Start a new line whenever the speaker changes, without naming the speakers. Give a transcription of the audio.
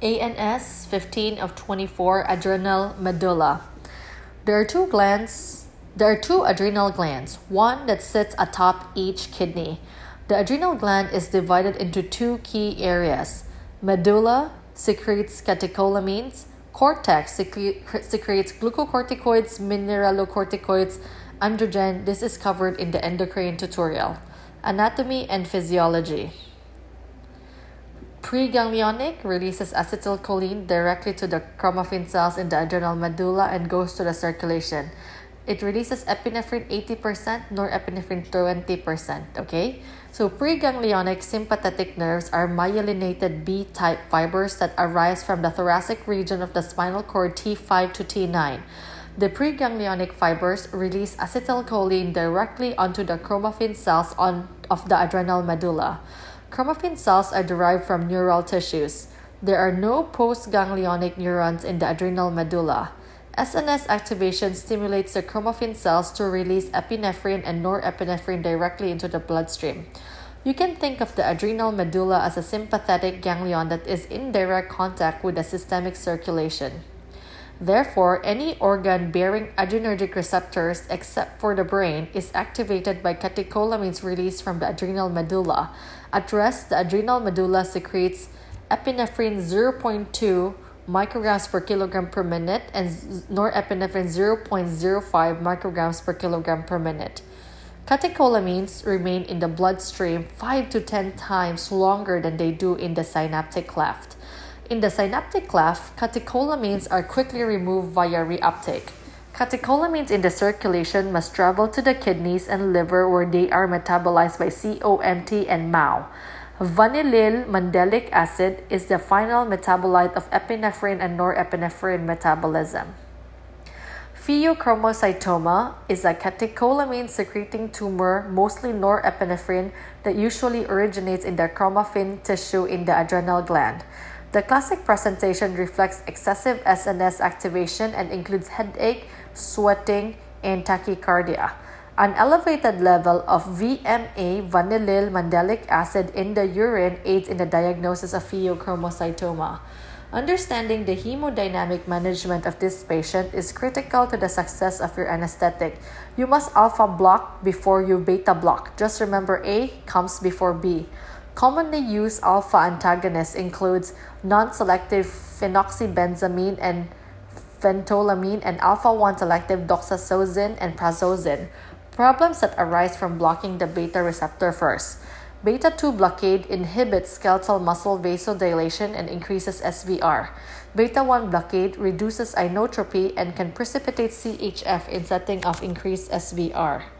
ANS 15 of 24 adrenal medulla. There are two glands. There are two adrenal glands, one that sits atop each kidney. The adrenal gland is divided into two key areas. Medulla secretes catecholamines, cortex secretes glucocorticoids, mineralocorticoids, androgen. This is covered in the endocrine tutorial. Anatomy and physiology. Preganglionic releases acetylcholine directly to the chromaffin cells in the adrenal medulla and goes to the circulation. It releases epinephrine 80%, norepinephrine 20%. Okay? So, preganglionic sympathetic nerves are myelinated B type fibers that arise from the thoracic region of the spinal cord T5 to T9. The preganglionic fibers release acetylcholine directly onto the chromaffin cells on, of the adrenal medulla. Chromaffin cells are derived from neural tissues. There are no postganglionic neurons in the adrenal medulla. SNS activation stimulates the chromaffin cells to release epinephrine and norepinephrine directly into the bloodstream. You can think of the adrenal medulla as a sympathetic ganglion that is in direct contact with the systemic circulation. Therefore, any organ bearing adrenergic receptors except for the brain is activated by catecholamines released from the adrenal medulla. At rest, the adrenal medulla secretes epinephrine 0.2 micrograms per kilogram per minute and norepinephrine 0.05 micrograms per kilogram per minute. Catecholamines remain in the bloodstream 5 to 10 times longer than they do in the synaptic cleft. In the synaptic cleft, catecholamines are quickly removed via reuptake. Catecholamines in the circulation must travel to the kidneys and liver where they are metabolized by COMT and MAO. Vanillyl mandelic acid is the final metabolite of epinephrine and norepinephrine metabolism. Pheochromocytoma is a catecholamine secreting tumor, mostly norepinephrine, that usually originates in the chromaffin tissue in the adrenal gland. The classic presentation reflects excessive SNS activation and includes headache, sweating, and tachycardia. An elevated level of VMA vanillyl mandelic acid in the urine aids in the diagnosis of pheochromocytoma. Understanding the hemodynamic management of this patient is critical to the success of your anesthetic. You must alpha block before you beta block. Just remember A comes before B. Commonly used alpha antagonists includes non-selective phenoxybenzamine and phentolamine and alpha-1 selective doxazosin and prazosin. Problems that arise from blocking the beta receptor first. Beta 2 blockade inhibits skeletal muscle vasodilation and increases SVR. Beta 1 blockade reduces inotropy and can precipitate CHF in setting of increased SVR.